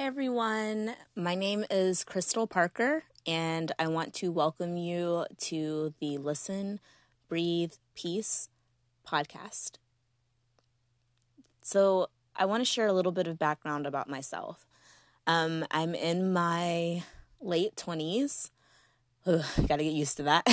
Hi, everyone. My name is Crystal Parker, and I want to welcome you to the Listen, Breathe, Peace podcast. So, I want to share a little bit of background about myself. Um, I'm in my late 20s. Ugh, gotta get used to that.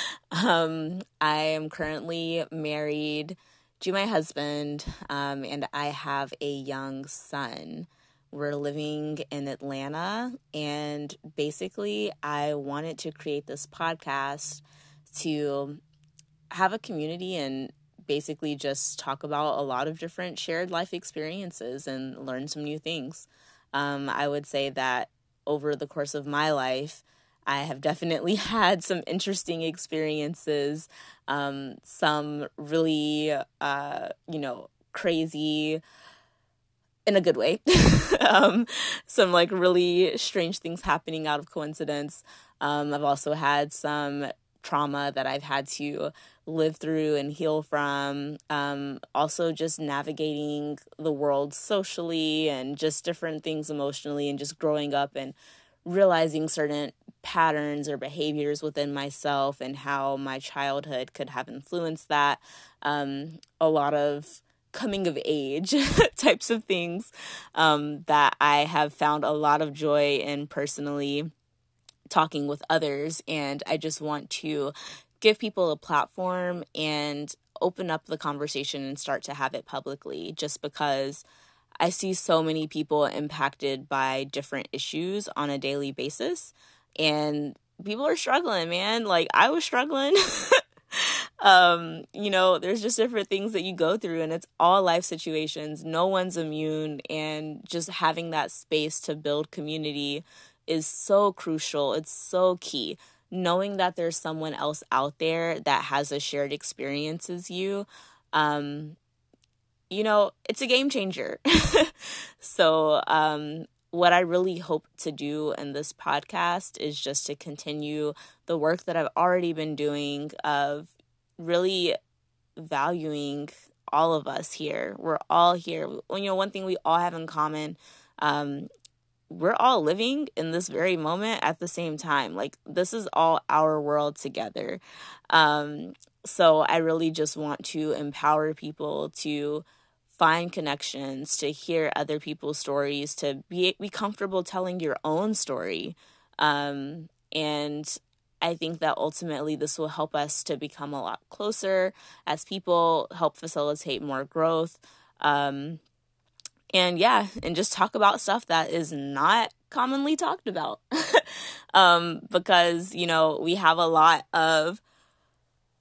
um, I am currently married to my husband, um, and I have a young son. We're living in Atlanta, and basically, I wanted to create this podcast to have a community and basically just talk about a lot of different shared life experiences and learn some new things. Um, I would say that over the course of my life, I have definitely had some interesting experiences, um, some really, uh, you know, crazy in a good way. um, some like really strange things happening out of coincidence. Um, I've also had some trauma that I've had to live through and heal from. Um, also, just navigating the world socially and just different things emotionally, and just growing up and realizing certain patterns or behaviors within myself and how my childhood could have influenced that. Um, a lot of coming of age types of things um, that I have found a lot of joy in personally talking with others. And I just want to give people a platform and open up the conversation and start to have it publicly just because I see so many people impacted by different issues on a daily basis. And people are struggling, man. Like I was struggling. um, you know, there's just different things that you go through, and it's all life situations. No one's immune, and just having that space to build community is so crucial. It's so key. Knowing that there's someone else out there that has a shared experience as you, um, you know, it's a game changer. so, um, what I really hope to do in this podcast is just to continue the work that I've already been doing of really valuing all of us here. We're all here. You know, one thing we all have in common, um, we're all living in this very moment at the same time. Like this is all our world together. Um, so I really just want to empower people to find connections, to hear other people's stories, to be be comfortable telling your own story. Um, and I think that ultimately this will help us to become a lot closer as people, help facilitate more growth. Um, and yeah, and just talk about stuff that is not commonly talked about. um, because, you know, we have a lot of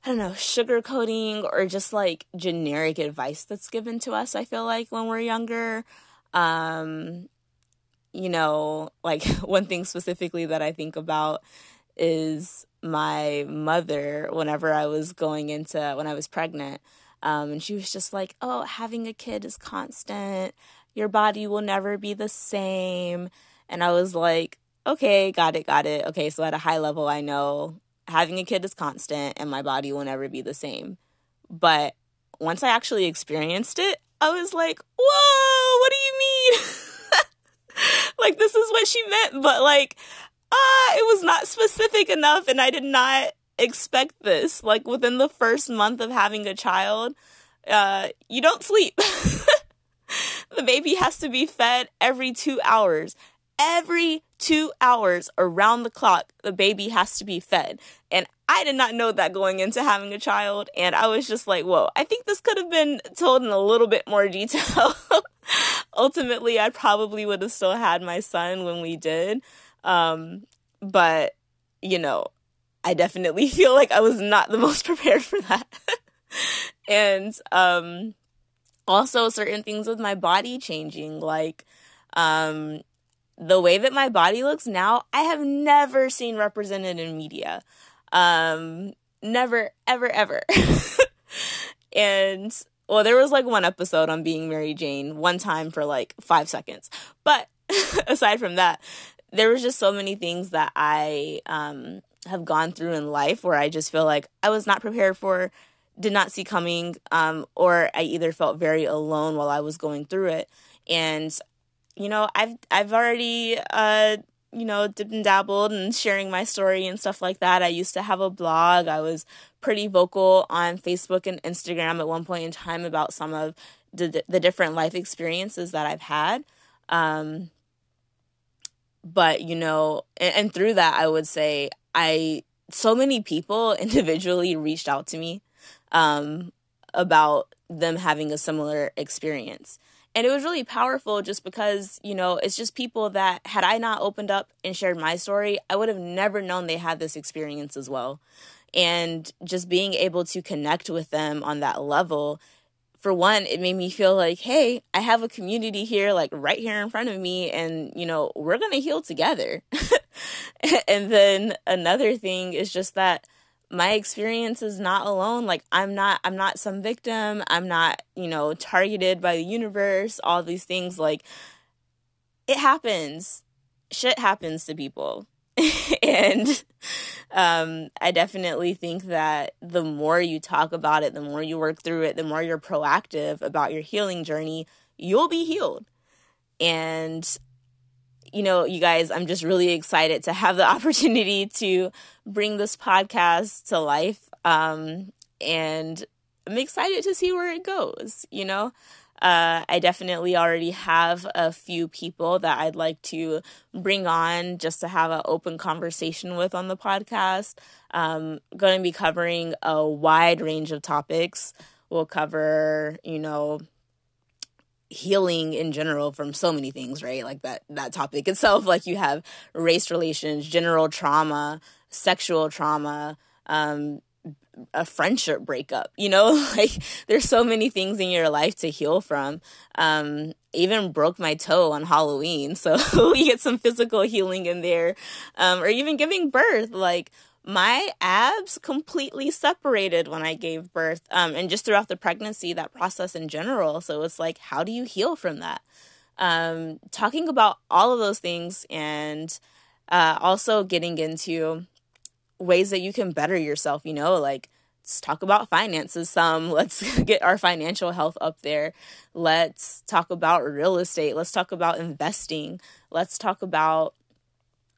I don't know, sugarcoating or just like generic advice that's given to us, I feel like when we're younger. Um, you know, like one thing specifically that I think about is my mother whenever I was going into when I was pregnant. Um, and she was just like, Oh, having a kid is constant. Your body will never be the same. And I was like, Okay, got it, got it. Okay, so at a high level, I know having a kid is constant and my body will never be the same. But once I actually experienced it, I was like, whoa, what do you mean? like, this is what she meant, but like, ah, it was not specific enough and I did not expect this. Like, within the first month of having a child, uh, you don't sleep. the baby has to be fed every two hours every two hours around the clock, the baby has to be fed. And I did not know that going into having a child. And I was just like, whoa, I think this could have been told in a little bit more detail. Ultimately, I probably would have still had my son when we did. Um, but, you know, I definitely feel like I was not the most prepared for that. and um, also, certain things with my body changing, like, um, the way that my body looks now, I have never seen represented in media. Um, never, ever, ever. and well, there was like one episode on being Mary Jane one time for like five seconds. But aside from that, there was just so many things that I um, have gone through in life where I just feel like I was not prepared for, did not see coming, um, or I either felt very alone while I was going through it. And you know, I've I've already uh you know, dipped and dabbled and sharing my story and stuff like that. I used to have a blog. I was pretty vocal on Facebook and Instagram at one point in time about some of the, the different life experiences that I've had. Um, but, you know, and, and through that, I would say I, so many people individually reached out to me um, about them having a similar experience. And it was really powerful just because, you know, it's just people that had I not opened up and shared my story, I would have never known they had this experience as well. And just being able to connect with them on that level, for one, it made me feel like, hey, I have a community here, like right here in front of me, and, you know, we're to heal together. and then another thing is just that my experience is not alone. Like i'm not i'm not some victim. I'm not you know targeted by the universe all these things. Like it happens. Shit happens to people. And um, i definitely think that the more you talk about it the more you work through it the more you're proactive about your healing journey you'll be healed and you know, you guys, I'm just really excited to have the opportunity to bring this podcast to life. Um, and I'm excited to see where it goes, you know. Uh, I definitely already have a few people that I'd like to bring on just to have an open conversation with on the podcast. Um, going to be covering a wide range of topics. We'll cover, you know, healing in general from so many things, right? Like that that topic itself. Like you have race relations, general trauma, sexual trauma, um, a friendship breakup. You know, like there's so many things in your life to heal from. Um, even broke my toe on Halloween, so we get some physical healing in there, um, or even giving birth, like my abs completely separated when I gave birth um, and just throughout the pregnancy, that process in general. So it's like, how do you heal from that? Um, talking about all of those things and uh, also getting into ways that you can better yourself, you know, like let's talk about finances some. Let's get our financial health up there. Let's talk about real estate. Let's talk about investing. Let's talk about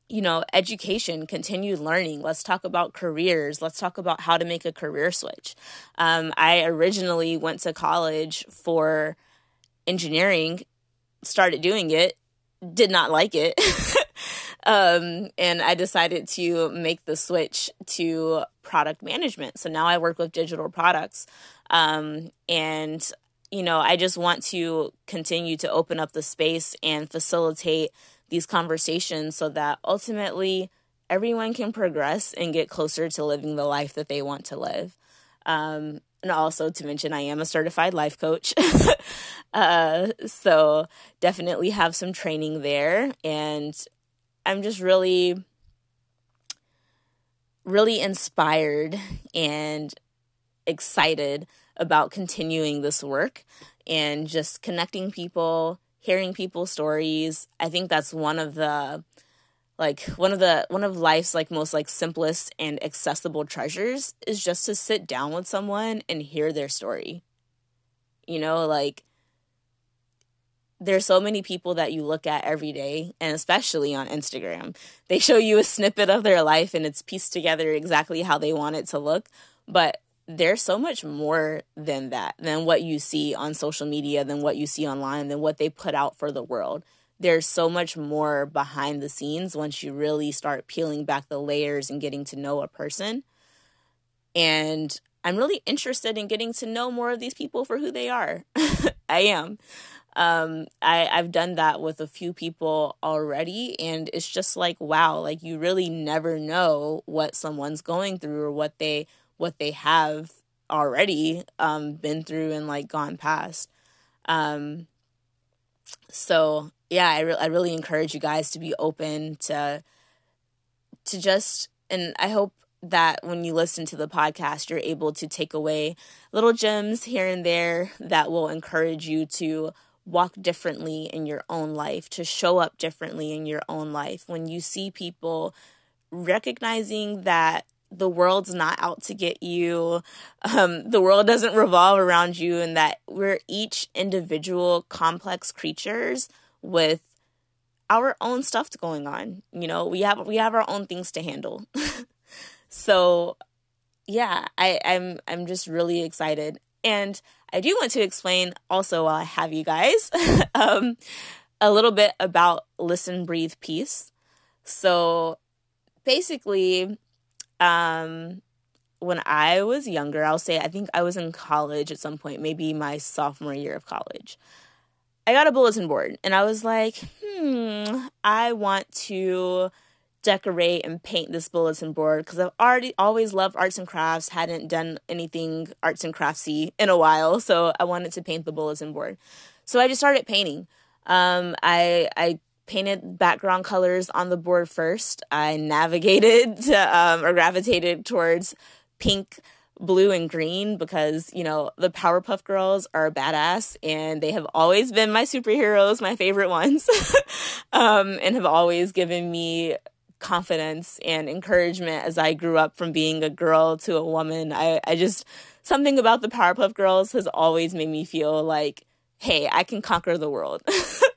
you know, education, continued learning. Let's talk about careers. Let's talk about how to make a career switch. Um, I originally went to college for engineering, started doing it, did not like it. um, and I decided to make the switch to product management. So now I work with digital products. Um, and, you know, I just want to continue to open up the space and facilitate these conversations so that ultimately everyone can progress and get closer to living the life that they want to live. Um, and also to mention, I am a certified life coach. uh, so definitely have some training there. And I'm just really, really inspired and excited about continuing this work and just connecting people hearing people's stories. I think that's one of the like one of the one of life's like most like simplest and accessible treasures is just to sit down with someone and hear their story. You know, like there's so many people that you look at every day and especially on Instagram. They show you a snippet of their life and it's pieced together exactly how they want it to look, but there's so much more than that, than what you see on social media, than what you see online, than what they put out for the world. There's so much more behind the scenes once you really start peeling back the layers and getting to know a person. And I'm really interested in getting to know more of these people for who they are. I am. Um, I, I've done that with a few people already, and it's just like, wow, like you really never know what someone's going through or what they what they have already um, been through and like gone past. Um, so yeah, I, I really encourage you guys to be open to to just and I hope that when you listen to the podcast, you're able to take away little gems here and there that will encourage you to walk differently in your own life, to show up differently in your own life. When you see people recognizing that the world's not out to get you. Um, the world doesn't revolve around you, and that we're each individual complex creatures with our own stuff going on. You know, we have we have our own things to handle. so yeah, I, I'm I'm just really excited. And I do want to explain also while I have you guys um, a little bit about Listen, Breathe, Peace. So basically, um, when I was younger, I'll say I think I was in college at some point, maybe my sophomore year of college. I got a bulletin board and I was like, hmm, I want to decorate and paint this bulletin board because I've already always loved arts and crafts, hadn't done anything arts and craftsy in a while, so I wanted to paint the bulletin board. So I just started painting. Um, I I painted background colors on the board first. I navigated to, um, or gravitated towards pink, blue, and green because, you know, the Powerpuff Girls are badass and they have always been my superheroes, my favorite ones, um, and have always given me confidence and encouragement as I grew up from being a girl to a woman. I, I just, something about the Powerpuff Girls has always made me feel like, hey, I can conquer the world.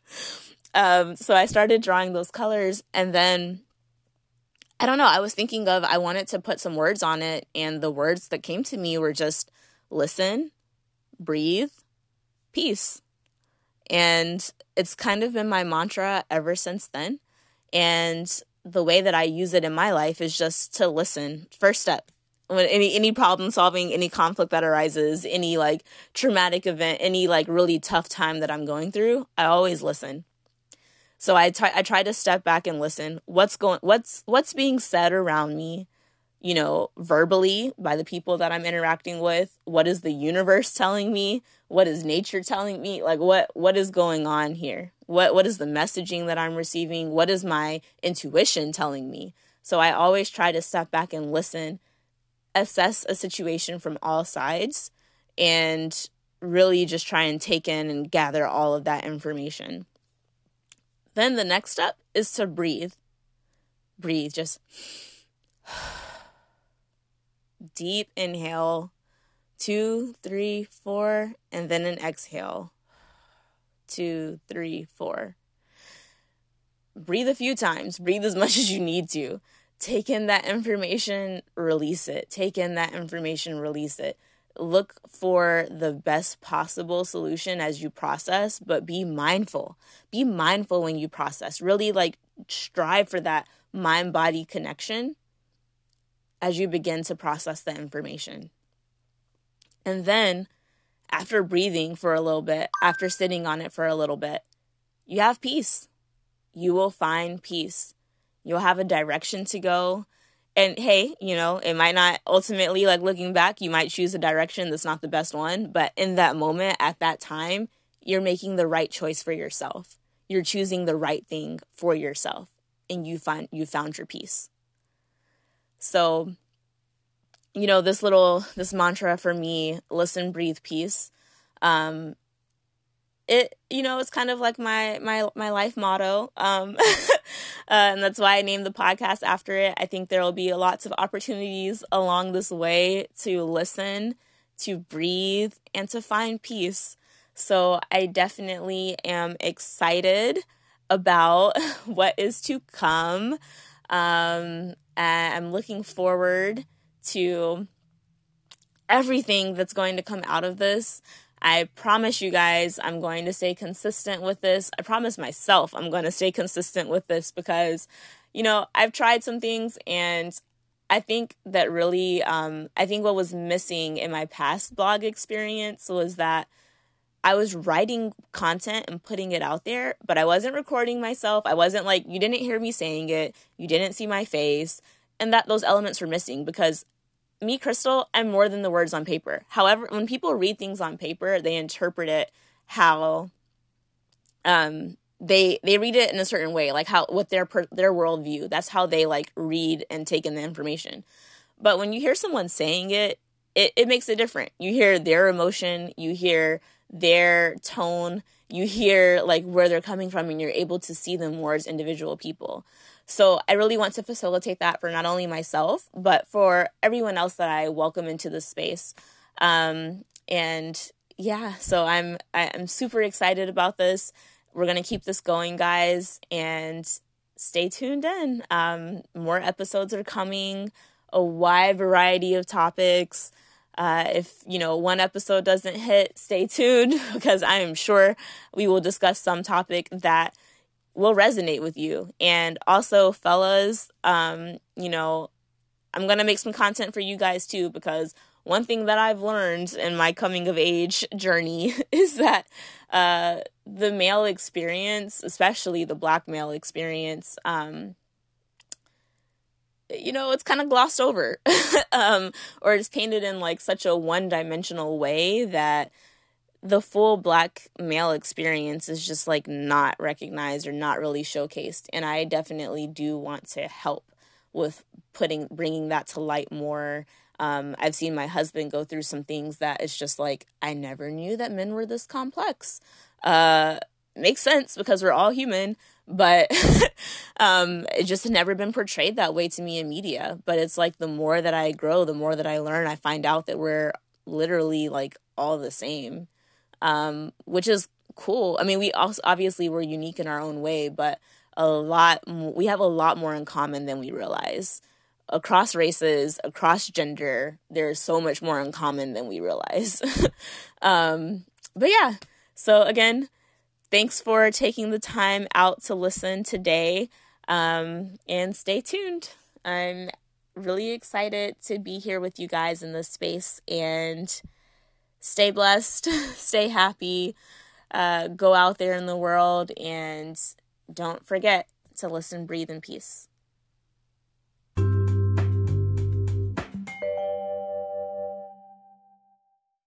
um, so I started drawing those colors and then I don't know. I was thinking of, I wanted to put some words on it, and the words that came to me were just listen, breathe, peace. And it's kind of been my mantra ever since then. And the way that I use it in my life is just to listen. First step. When any any problem solving, any conflict that arises, any like traumatic event, any like really tough time that I'm going through, I always listen. So I try I try to step back and listen. What's going what's what's being said around me, you know, verbally by the people that I'm interacting with? What is the universe telling me? What is nature telling me? Like what what is going on here? What what is the messaging that I'm receiving? What is my intuition telling me? So I always try to step back and listen, assess a situation from all sides and really just try and take in and gather all of that information. Then the next step is to breathe. Breathe, just deep inhale, two, three, four, and then an exhale, two, three, four. Breathe a few times, breathe as much as you need to. Take in that information, release it. Take in that information, release it look for the best possible solution as you process, but be mindful. Be mindful when you process. Really like strive for that mind body connection as you begin to process the information. And then, after breathing for a little bit, after sitting on it for a little bit, you have peace. You will find peace. You'll have a direction to go and hey, you know, it might not ultimately, like looking back, you might choose a direction that's not the best one. But in that moment, at that time, you're making the right choice for yourself. You're choosing the right thing for yourself, and you find you found your peace. So, you know, this little this mantra for me: listen, breathe, peace. Um, it you know it's kind of like my my my life motto um uh, and that's why i named the podcast after it i think there will be lots of opportunities along this way to listen to breathe and to find peace so i definitely am excited about what is to come um i'm looking forward to everything that's going to come out of this I promise you guys I'm going to stay consistent with this. I promise myself I'm going to stay consistent with this because, you know, I've tried some things and I think that really, um, I think what was missing in my past blog experience was that I was writing content and putting it out there, but I wasn't recording myself. I wasn't like, you didn't hear me saying it, you didn't see my face, and that those elements were missing because me, Crystal, I'm more than the words on paper. However, when people read things on paper, they interpret it how um they they read it in a certain way, like how with their their worldview. That's how they like read and take in the information. But when you hear someone saying it, it, it makes it different. You hear their emotion, you hear their tone, you hear like where they're coming from, and you're able to see them more as individual people. So I really want to facilitate that for not only myself, but for everyone else that I welcome into the space. Um, and yeah, so I'm I'm super excited about this. we're to keep this going, guys, and stay tuned in. Um, more episodes are coming, a wide variety of topics. Uh, if you know one episode doesn't hit, stay tuned because I am sure we will discuss some topic that will resonate with you. And also, fellas, um, you know, I'm gonna make some content for you guys too because one thing that I've learned in my coming of age journey is that uh, the male experience, especially the black male experience, um, you know, it's kind of glossed over um, or it's painted in like such a one dimensional way that the full black male experience is just like not recognized or not really showcased. And I definitely do want to help with putting, bringing that to light more um, I've seen my husband go through some things that it's just like, I never knew that men were this complex. Uh, makes sense because we're all human, but um, it just had never been portrayed that way to me in media. But it's like the more that I grow, the more that I learn, I find out that we're literally like all the same, um, which is cool. I mean, we also obviously we're unique in our own way, but a lot we have a lot more in common than we realize across races, across gender, there's so much more in common than we realize. um, but yeah, so again, thanks for taking the time out to listen today um, and stay tuned. I'm really excited to be here with you guys in this space and stay blessed, stay happy, uh, go out there in the world, and don't forget to listen, breathe in peace.